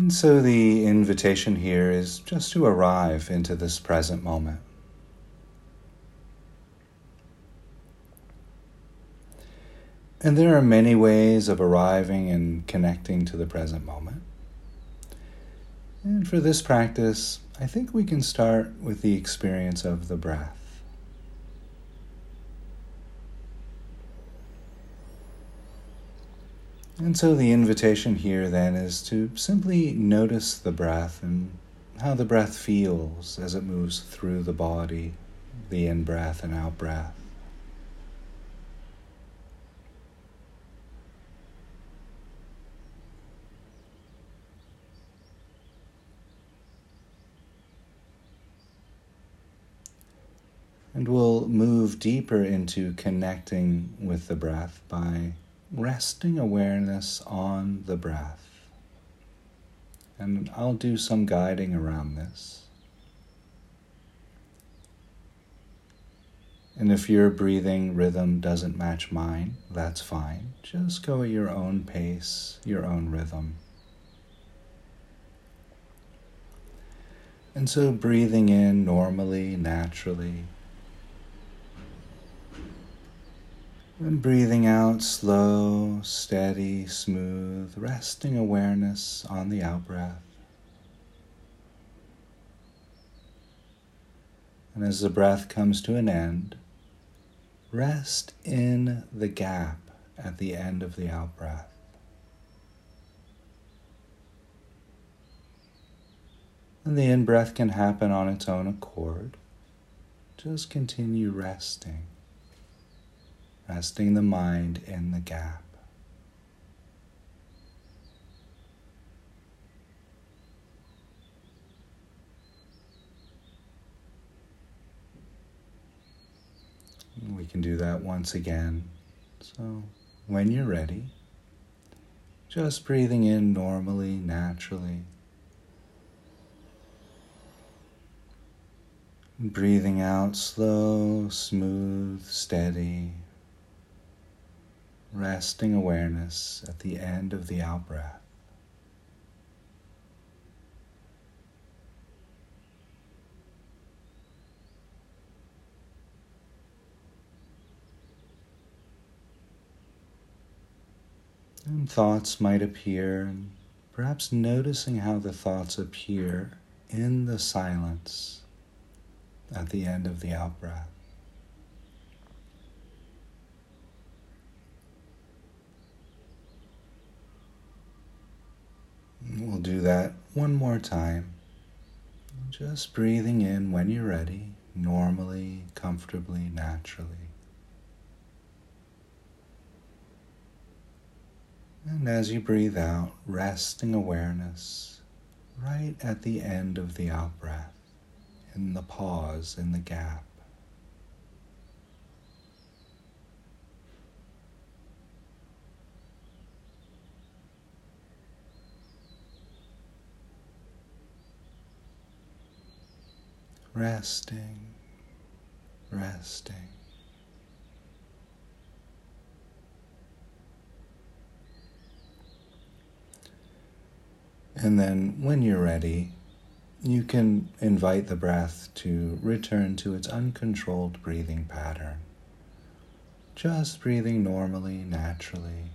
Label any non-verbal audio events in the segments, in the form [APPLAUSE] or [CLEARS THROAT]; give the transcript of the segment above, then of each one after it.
And so the invitation here is just to arrive into this present moment. And there are many ways of arriving and connecting to the present moment. And for this practice, I think we can start with the experience of the breath. And so the invitation here then is to simply notice the breath and how the breath feels as it moves through the body, the in breath and out breath. And we'll move deeper into connecting with the breath by resting awareness on the breath. And I'll do some guiding around this. And if your breathing rhythm doesn't match mine, that's fine. Just go at your own pace, your own rhythm. And so breathing in normally, naturally, And breathing out slow, steady, smooth, resting awareness on the out breath. And as the breath comes to an end, rest in the gap at the end of the out breath. And the in breath can happen on its own accord. Just continue resting resting the mind in the gap. We can do that once again. So, when you're ready, just breathing in normally, naturally. Breathing out slow, smooth, steady resting awareness at the end of the out breath. And thoughts might appear, and perhaps noticing how the thoughts appear in the silence at the end of the out breath. We'll do that one more time. Just breathing in when you're ready, normally, comfortably, naturally. And as you breathe out, resting awareness right at the end of the out breath, in the pause, in the gap. Resting, resting. And then, when you're ready, you can invite the breath to return to its uncontrolled breathing pattern. Just breathing normally, naturally.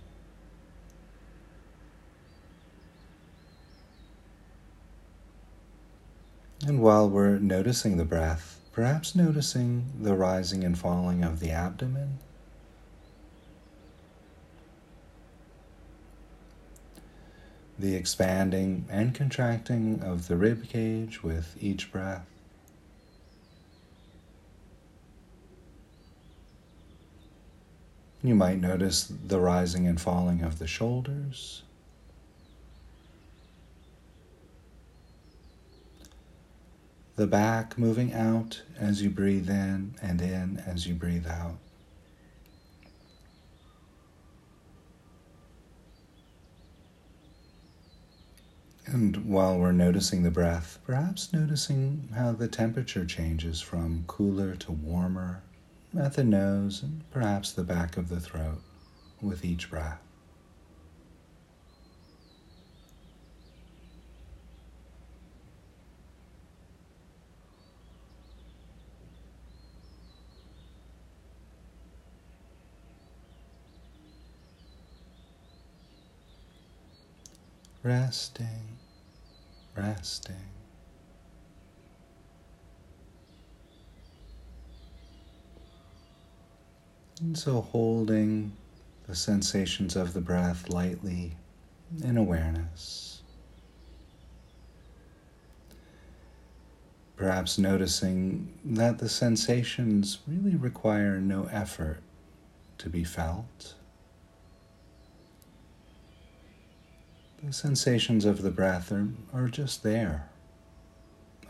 And while we're noticing the breath, perhaps noticing the rising and falling of the abdomen. The expanding and contracting of the rib cage with each breath. You might notice the rising and falling of the shoulders. The back moving out as you breathe in and in as you breathe out. And while we're noticing the breath, perhaps noticing how the temperature changes from cooler to warmer at the nose and perhaps the back of the throat with each breath. Resting, resting. And so holding the sensations of the breath lightly in awareness. Perhaps noticing that the sensations really require no effort to be felt. The sensations of the breath are, are just there,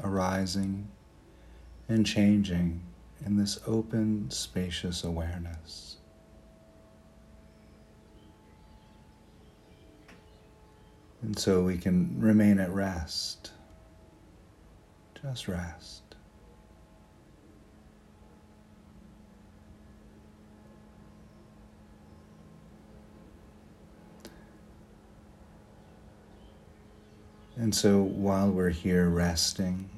arising and changing in this open, spacious awareness. And so we can remain at rest, just rest. And so while we're here resting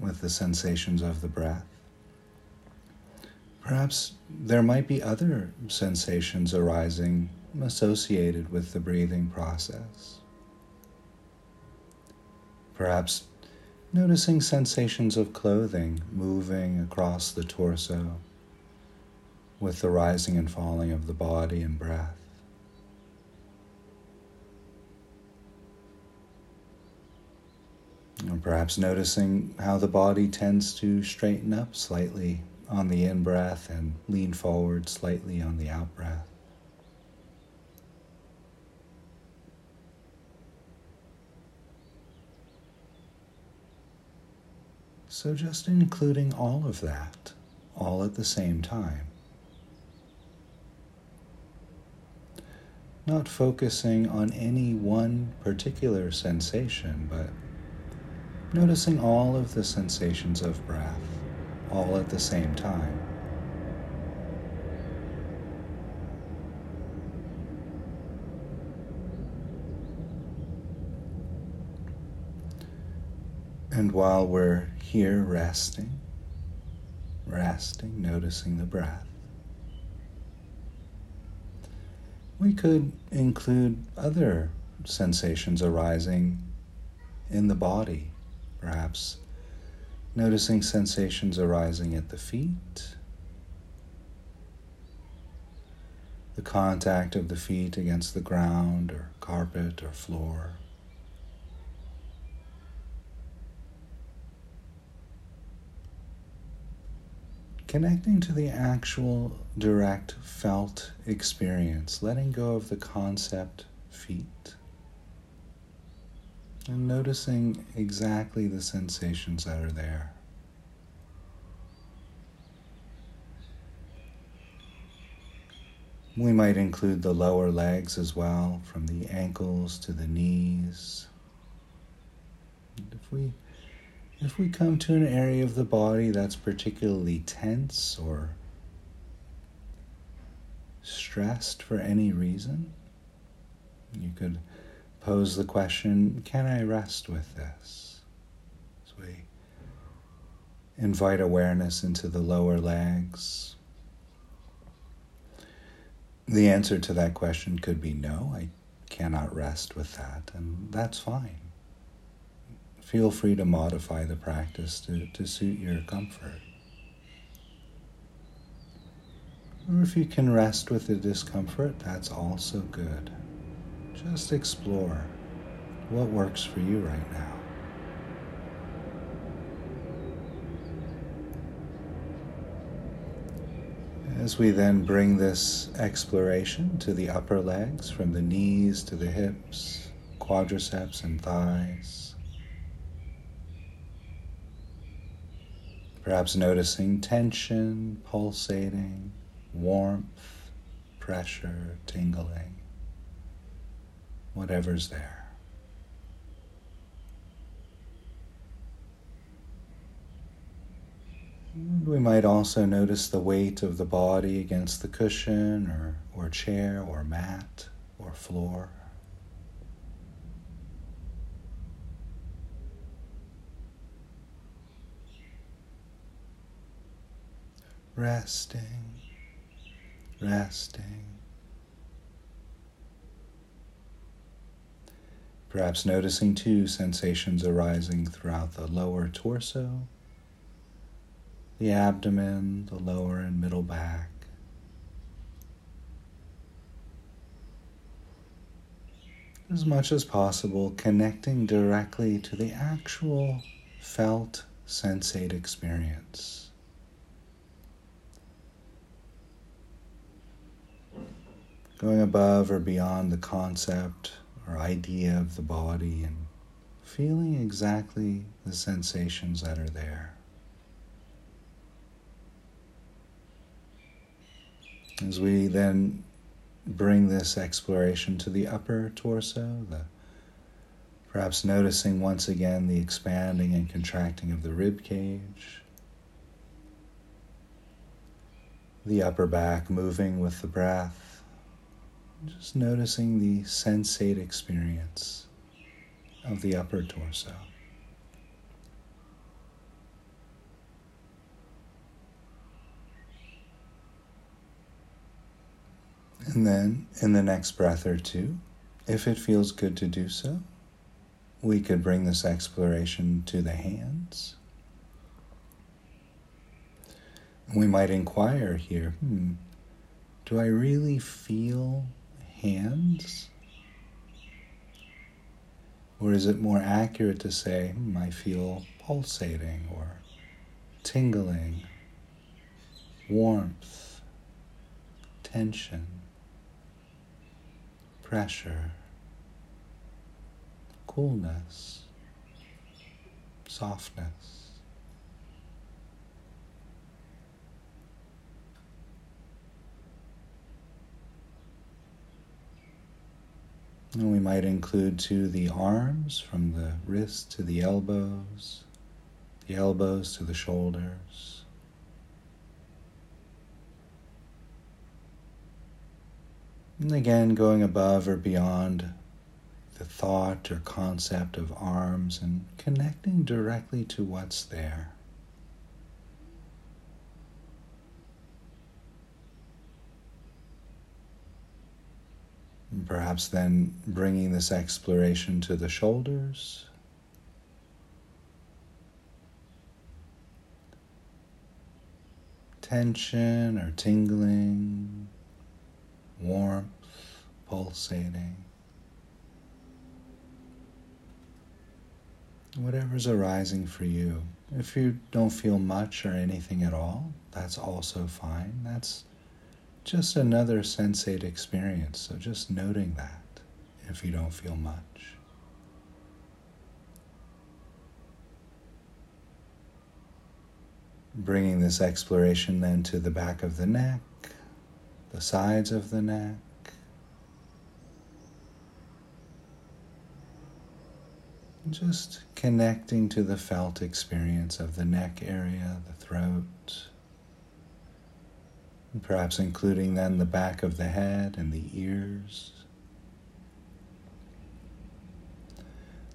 with the sensations of the breath, perhaps there might be other sensations arising associated with the breathing process. Perhaps noticing sensations of clothing moving across the torso with the rising and falling of the body and breath. Or perhaps noticing how the body tends to straighten up slightly on the in breath and lean forward slightly on the out breath. So, just including all of that, all at the same time. Not focusing on any one particular sensation, but noticing all of the sensations of breath all at the same time. And while we're here resting, resting, noticing the breath, we could include other sensations arising in the body perhaps noticing sensations arising at the feet, the contact of the feet against the ground or carpet or floor. Connecting to the actual direct felt experience, letting go of the concept feet and noticing exactly the sensations that are there. We might include the lower legs as well, from the ankles to the knees. And if we if we come to an area of the body that's particularly tense or stressed for any reason, you could pose the question can I rest with this? So we invite awareness into the lower legs. The answer to that question could be no, I cannot rest with that, and that's fine. Feel free to modify the practice to, to suit your comfort. Or if you can rest with the discomfort, that's also good. Just explore what works for you right now. As we then bring this exploration to the upper legs, from the knees to the hips, quadriceps, and thighs. Perhaps noticing tension, pulsating, warmth, pressure, tingling whatever's there. We might also notice the weight of the body against the cushion or, or chair or mat or floor. Resting, resting. Perhaps noticing too sensations arising throughout the lower torso, the abdomen, the lower and middle back. As much as possible, connecting directly to the actual felt sensate experience. Going above or beyond the concept or idea of the body and feeling exactly the sensations that are there. As we then bring this exploration to the upper torso, the perhaps noticing once again the expanding and contracting of the rib cage, the upper back moving with the breath just noticing the sensate experience of the upper torso. And then, in the next breath or two, if it feels good to do so, we could bring this exploration to the hands. We might inquire here hmm, do I really feel hands? Or is it more accurate to say, hmm, I feel pulsating or tingling, warmth, tension, pressure, coolness, softness? And we might include to the arms from the wrist to the elbows, the elbows to the shoulders. And again, going above or beyond the thought or concept of arms and connecting directly to what's there. Perhaps then bringing this exploration to the shoulders. Tension or tingling, warmth, pulsating. Whatever's arising for you. If you don't feel much or anything at all, that's also fine. That's just another sensate experience. So just noting that if you don't feel much. Bringing this exploration then to the back of the neck, the sides of the neck. Just connecting to the felt experience of the neck area, the throat perhaps including then the back of the head and the ears,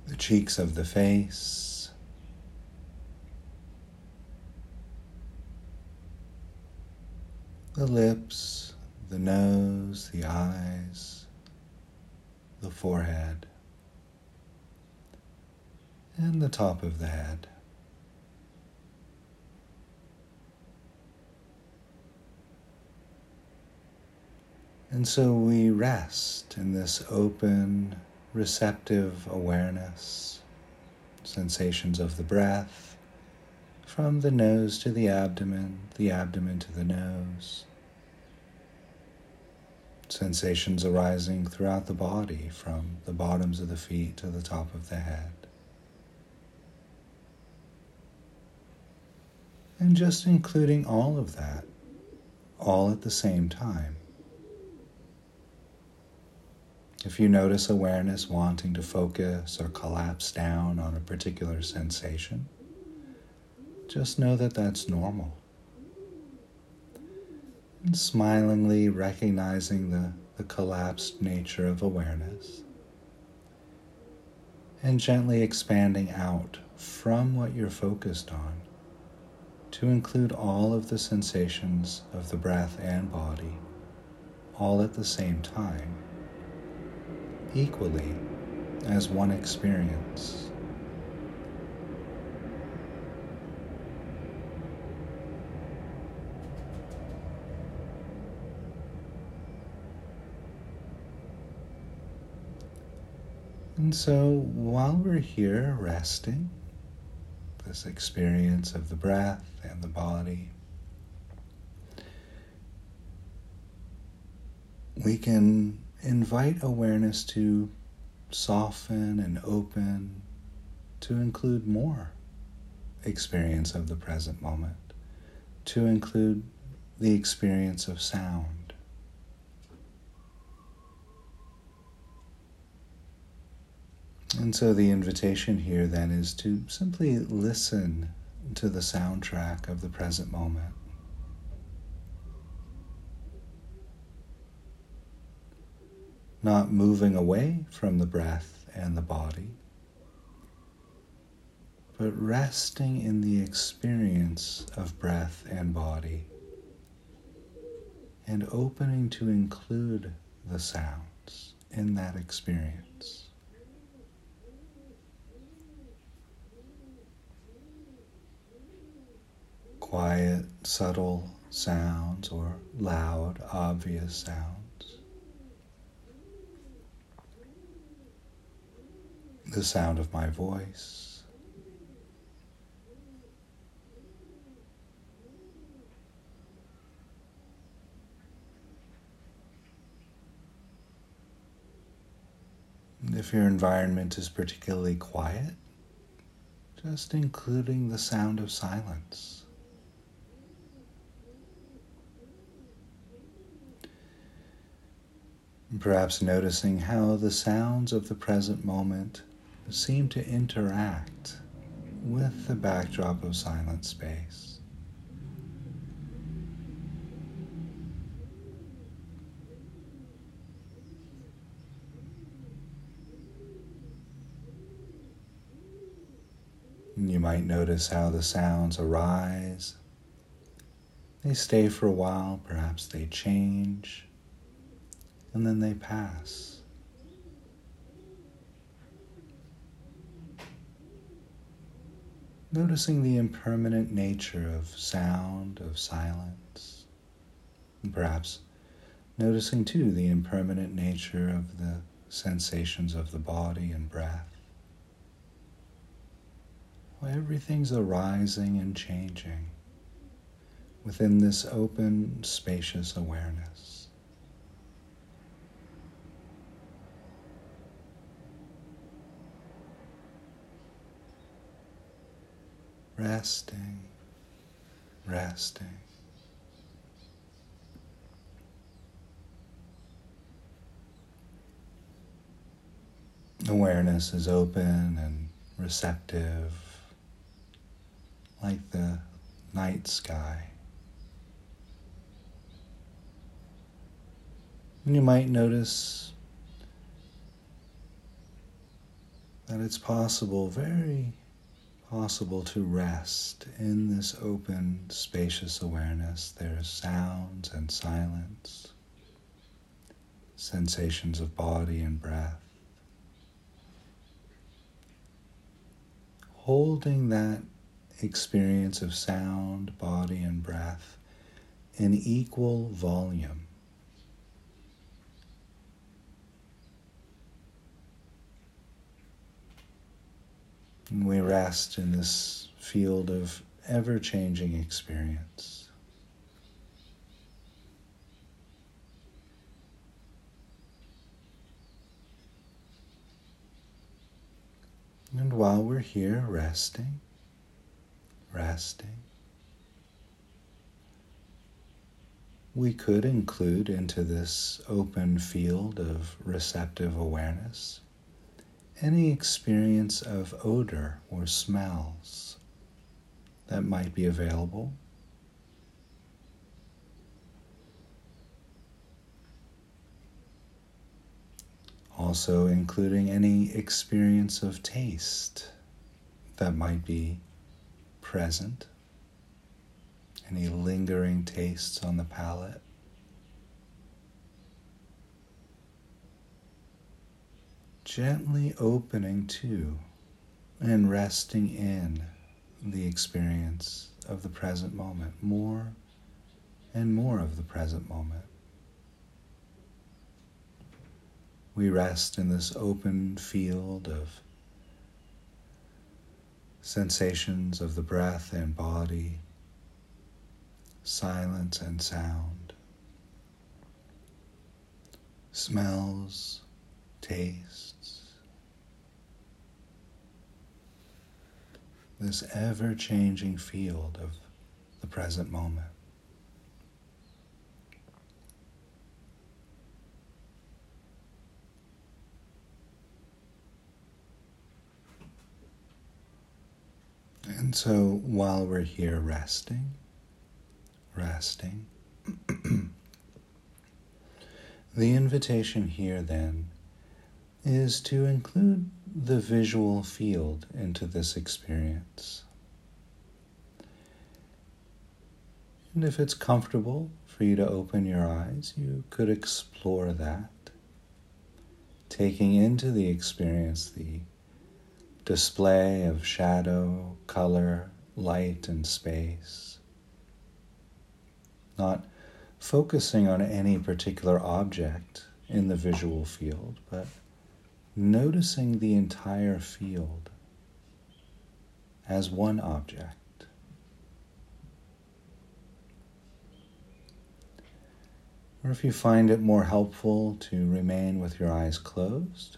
the cheeks of the face. The lips, the nose, the eyes, the forehead, and the top of the head. And so we rest in this open, receptive awareness, sensations of the breath from the nose to the abdomen, the abdomen to the nose. Sensations arising throughout the body from the bottoms of the feet to the top of the head. And just including all of that, all at the same time. If you notice awareness wanting to focus or collapse down on a particular sensation, just know that that's normal. And smilingly recognizing the, the collapsed nature of awareness and gently expanding out from what you're focused on to include all of the sensations of the breath and body all at the same time equally as one experience. And so while we're here resting, this experience of the breath and the body, we can invite awareness to soften and open to include more experience of the present moment, to include the experience of sound. And so the invitation here then is to simply listen to the soundtrack of the present moment. Not moving away from the breath and the body, but resting in the experience of breath and body and opening to include the sounds in that experience. quiet, subtle sounds or loud, obvious sounds. The sound of my voice. if your environment is particularly quiet, just including the sound of silence. Perhaps noticing how the sounds of the present moment seem to interact with the backdrop of silent space. You might notice how the sounds arise. They stay for a while, perhaps they change and then they pass. Noticing the impermanent nature of sound, of silence, and perhaps noticing too the impermanent nature of the sensations of the body and breath. Well, everything's arising and changing within this open, spacious awareness. Resting, resting. Awareness is open and receptive, like the night sky. And you might notice that it's possible very possible to rest in this open, spacious awareness. There's sounds and silence, sensations of body and breath. Holding that experience of sound, body, and breath in equal volume. And we rest in this field of ever changing experience. And while we're here resting, resting, we could include into this open field of receptive awareness any experience of odor or smells that might be available. Also, including any experience of taste that might be present, any lingering tastes on the palate. Gently opening to and resting in the experience of the present moment, more and more of the present moment. We rest in this open field of sensations of the breath and body, silence and sound, smells, tastes. This ever changing field of the present moment. And so while we're here resting, resting, [CLEARS THROAT] the invitation here then is to include the visual field into this experience. And if it's comfortable for you to open your eyes, you could explore that, taking into the experience the display of shadow, color, light, and space. Not focusing on any particular object in the visual field, but noticing the entire field as one object. Or if you find it more helpful to remain with your eyes closed,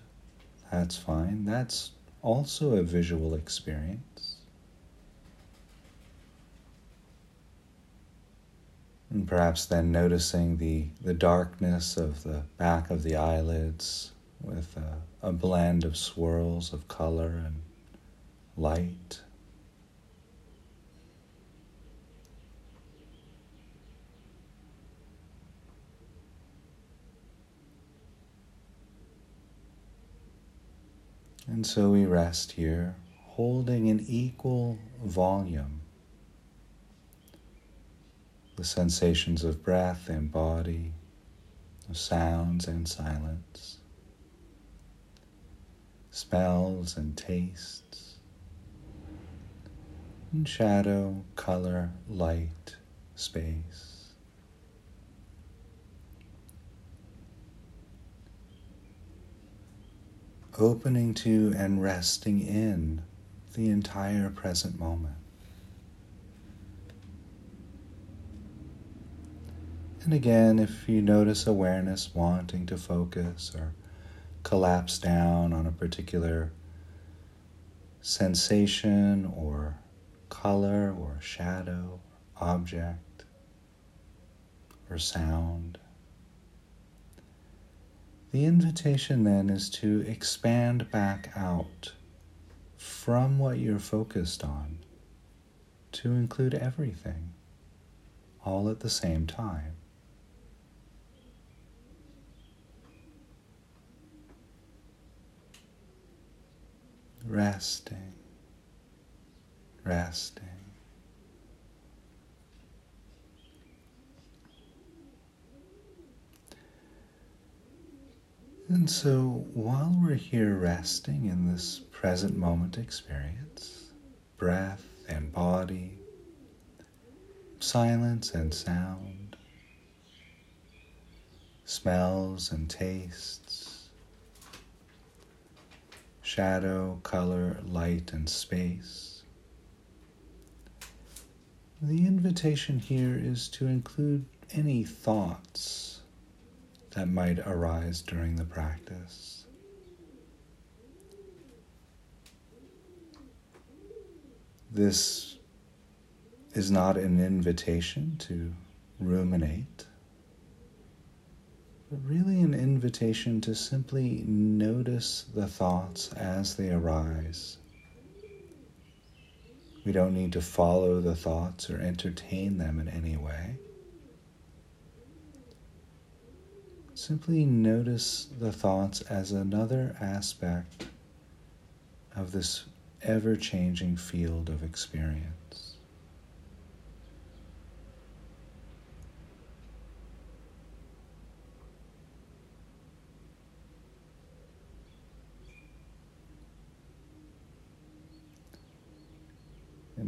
that's fine. That's also a visual experience. And perhaps then noticing the, the darkness of the back of the eyelids with a, a blend of swirls of color and light. And so we rest here, holding an equal volume the sensations of breath and body, of sounds and silence, smells and tastes, and shadow, color, light, space. opening to and resting in the entire present moment. And again, if you notice awareness wanting to focus or collapse down on a particular sensation or color or shadow, object or sound, the invitation then is to expand back out from what you're focused on to include everything all at the same time. Resting, resting. And so while we're here resting in this present moment experience, breath and body, silence and sound, smells and tastes, shadow, color, light, and space. The invitation here is to include any thoughts that might arise during the practice. This is not an invitation to ruminate, really an invitation to simply notice the thoughts as they arise. We don't need to follow the thoughts or entertain them in any way. Simply notice the thoughts as another aspect of this ever changing field of experience.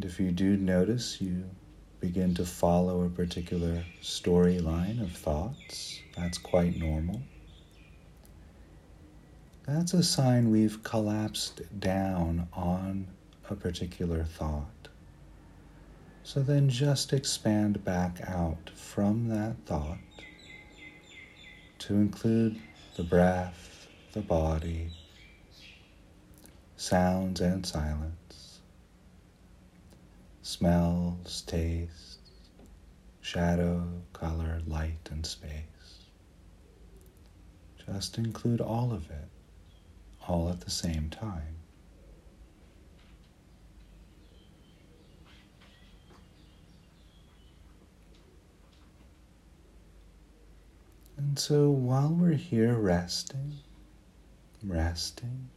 And if you do notice you begin to follow a particular storyline of thoughts, that's quite normal. That's a sign we've collapsed down on a particular thought. So then just expand back out from that thought to include the breath, the body, sounds and silence, smells, tastes, shadow, color, light, and space. Just include all of it, all at the same time. And so while we're here resting, resting,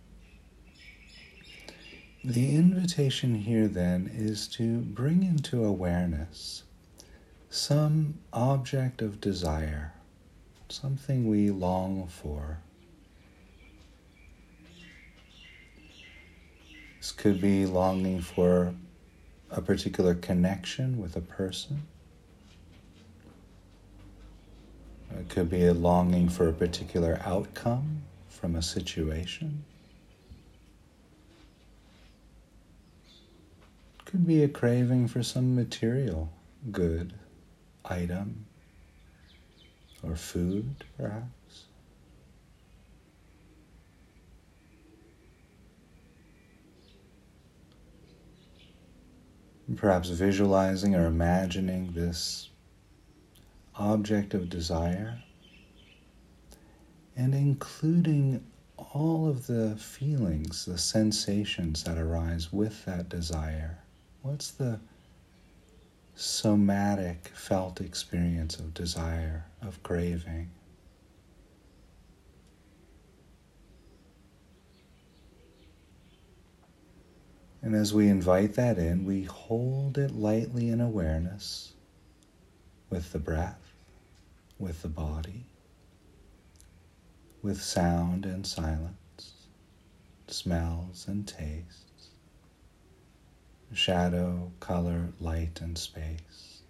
the invitation here then is to bring into awareness some object of desire, something we long for. This could be longing for a particular connection with a person. It could be a longing for a particular outcome from a situation. Could be a craving for some material good, item, or food, perhaps. Perhaps visualizing or imagining this object of desire and including all of the feelings, the sensations that arise with that desire. What's the somatic felt experience of desire, of craving? And as we invite that in, we hold it lightly in awareness with the breath with the body, with sound and silence, smells and tastes, shadow, color, light, and space,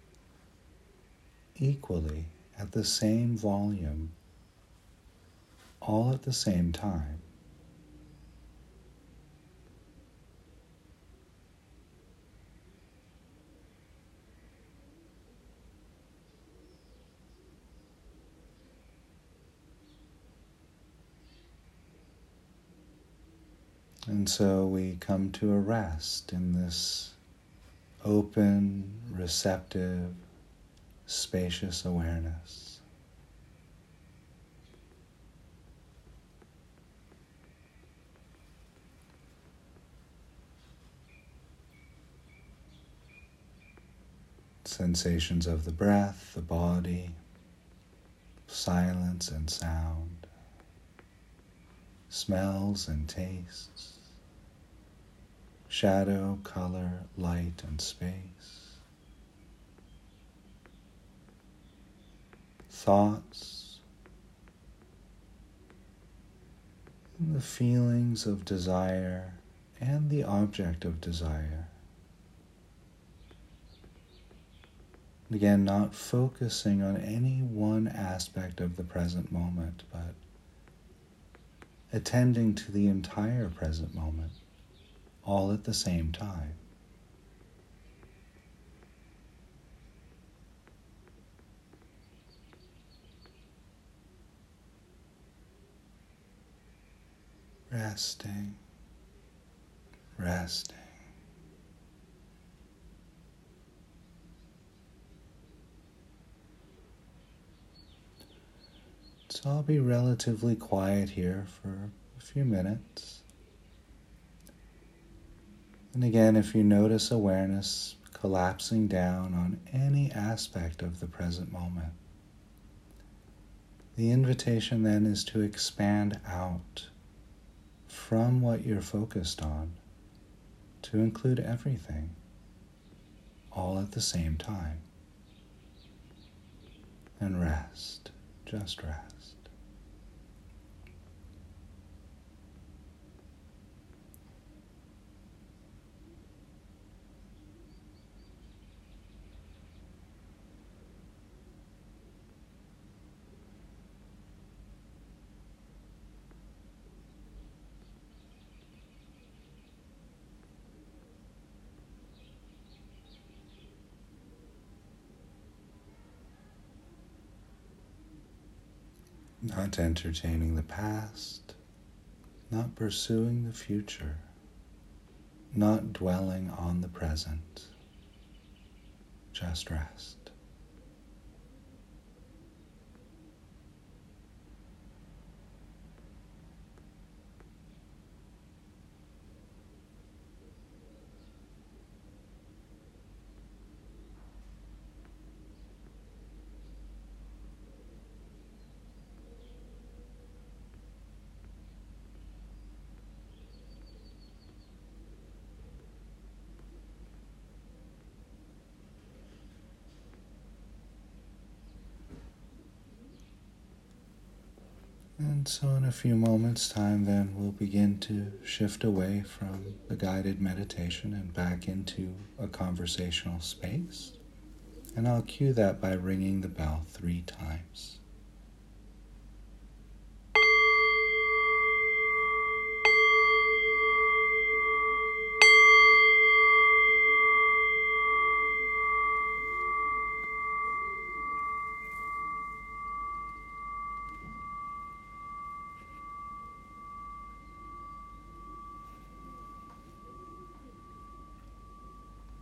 equally at the same volume, all at the same time. And so we come to a rest in this open, receptive, spacious awareness. Sensations of the breath, the body, silence and sound, smells and tastes shadow, color, light, and space. Thoughts, the feelings of desire and the object of desire. Again, not focusing on any one aspect of the present moment, but attending to the entire present moment all at the same time. Resting, resting. So I'll be relatively quiet here for a few minutes. And again, if you notice awareness collapsing down on any aspect of the present moment, the invitation then is to expand out from what you're focused on to include everything, all at the same time. And rest, just rest. Not entertaining the past, not pursuing the future, not dwelling on the present. Just rest. So, in a few moments' time, then we'll begin to shift away from the guided meditation and back into a conversational space. And I'll cue that by ringing the bell three times.